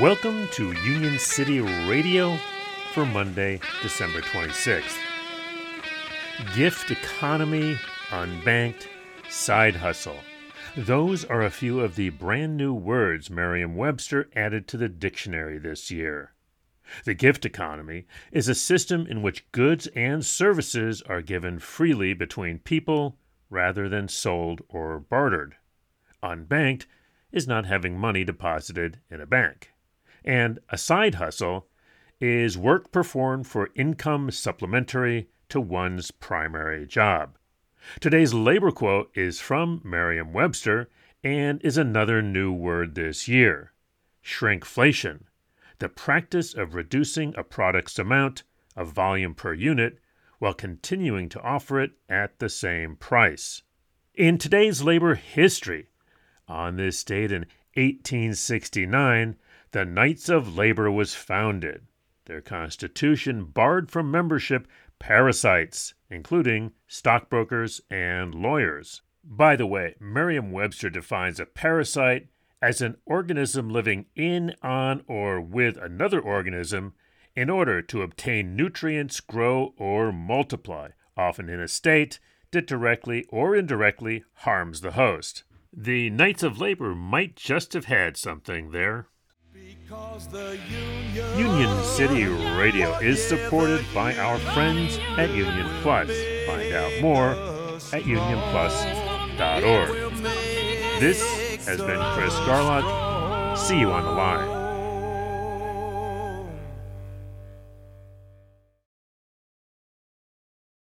Welcome to Union City Radio for Monday, December 26th. Gift economy, unbanked, side hustle. Those are a few of the brand new words Merriam Webster added to the dictionary this year. The gift economy is a system in which goods and services are given freely between people rather than sold or bartered. Unbanked is not having money deposited in a bank. And a side hustle is work performed for income supplementary to one's primary job. Today's labor quote is from Merriam Webster and is another new word this year shrinkflation, the practice of reducing a product's amount of volume per unit while continuing to offer it at the same price. In today's labor history, on this date in 1869, the Knights of Labor was founded. Their constitution barred from membership parasites, including stockbrokers and lawyers. By the way, Merriam Webster defines a parasite as an organism living in, on, or with another organism in order to obtain nutrients, grow, or multiply, often in a state that directly or indirectly harms the host. The Knights of Labor might just have had something there. Union City Radio is supported by our friends at Union Plus. Find out more at unionplus.org. This has been Chris Garlock. See you on the line.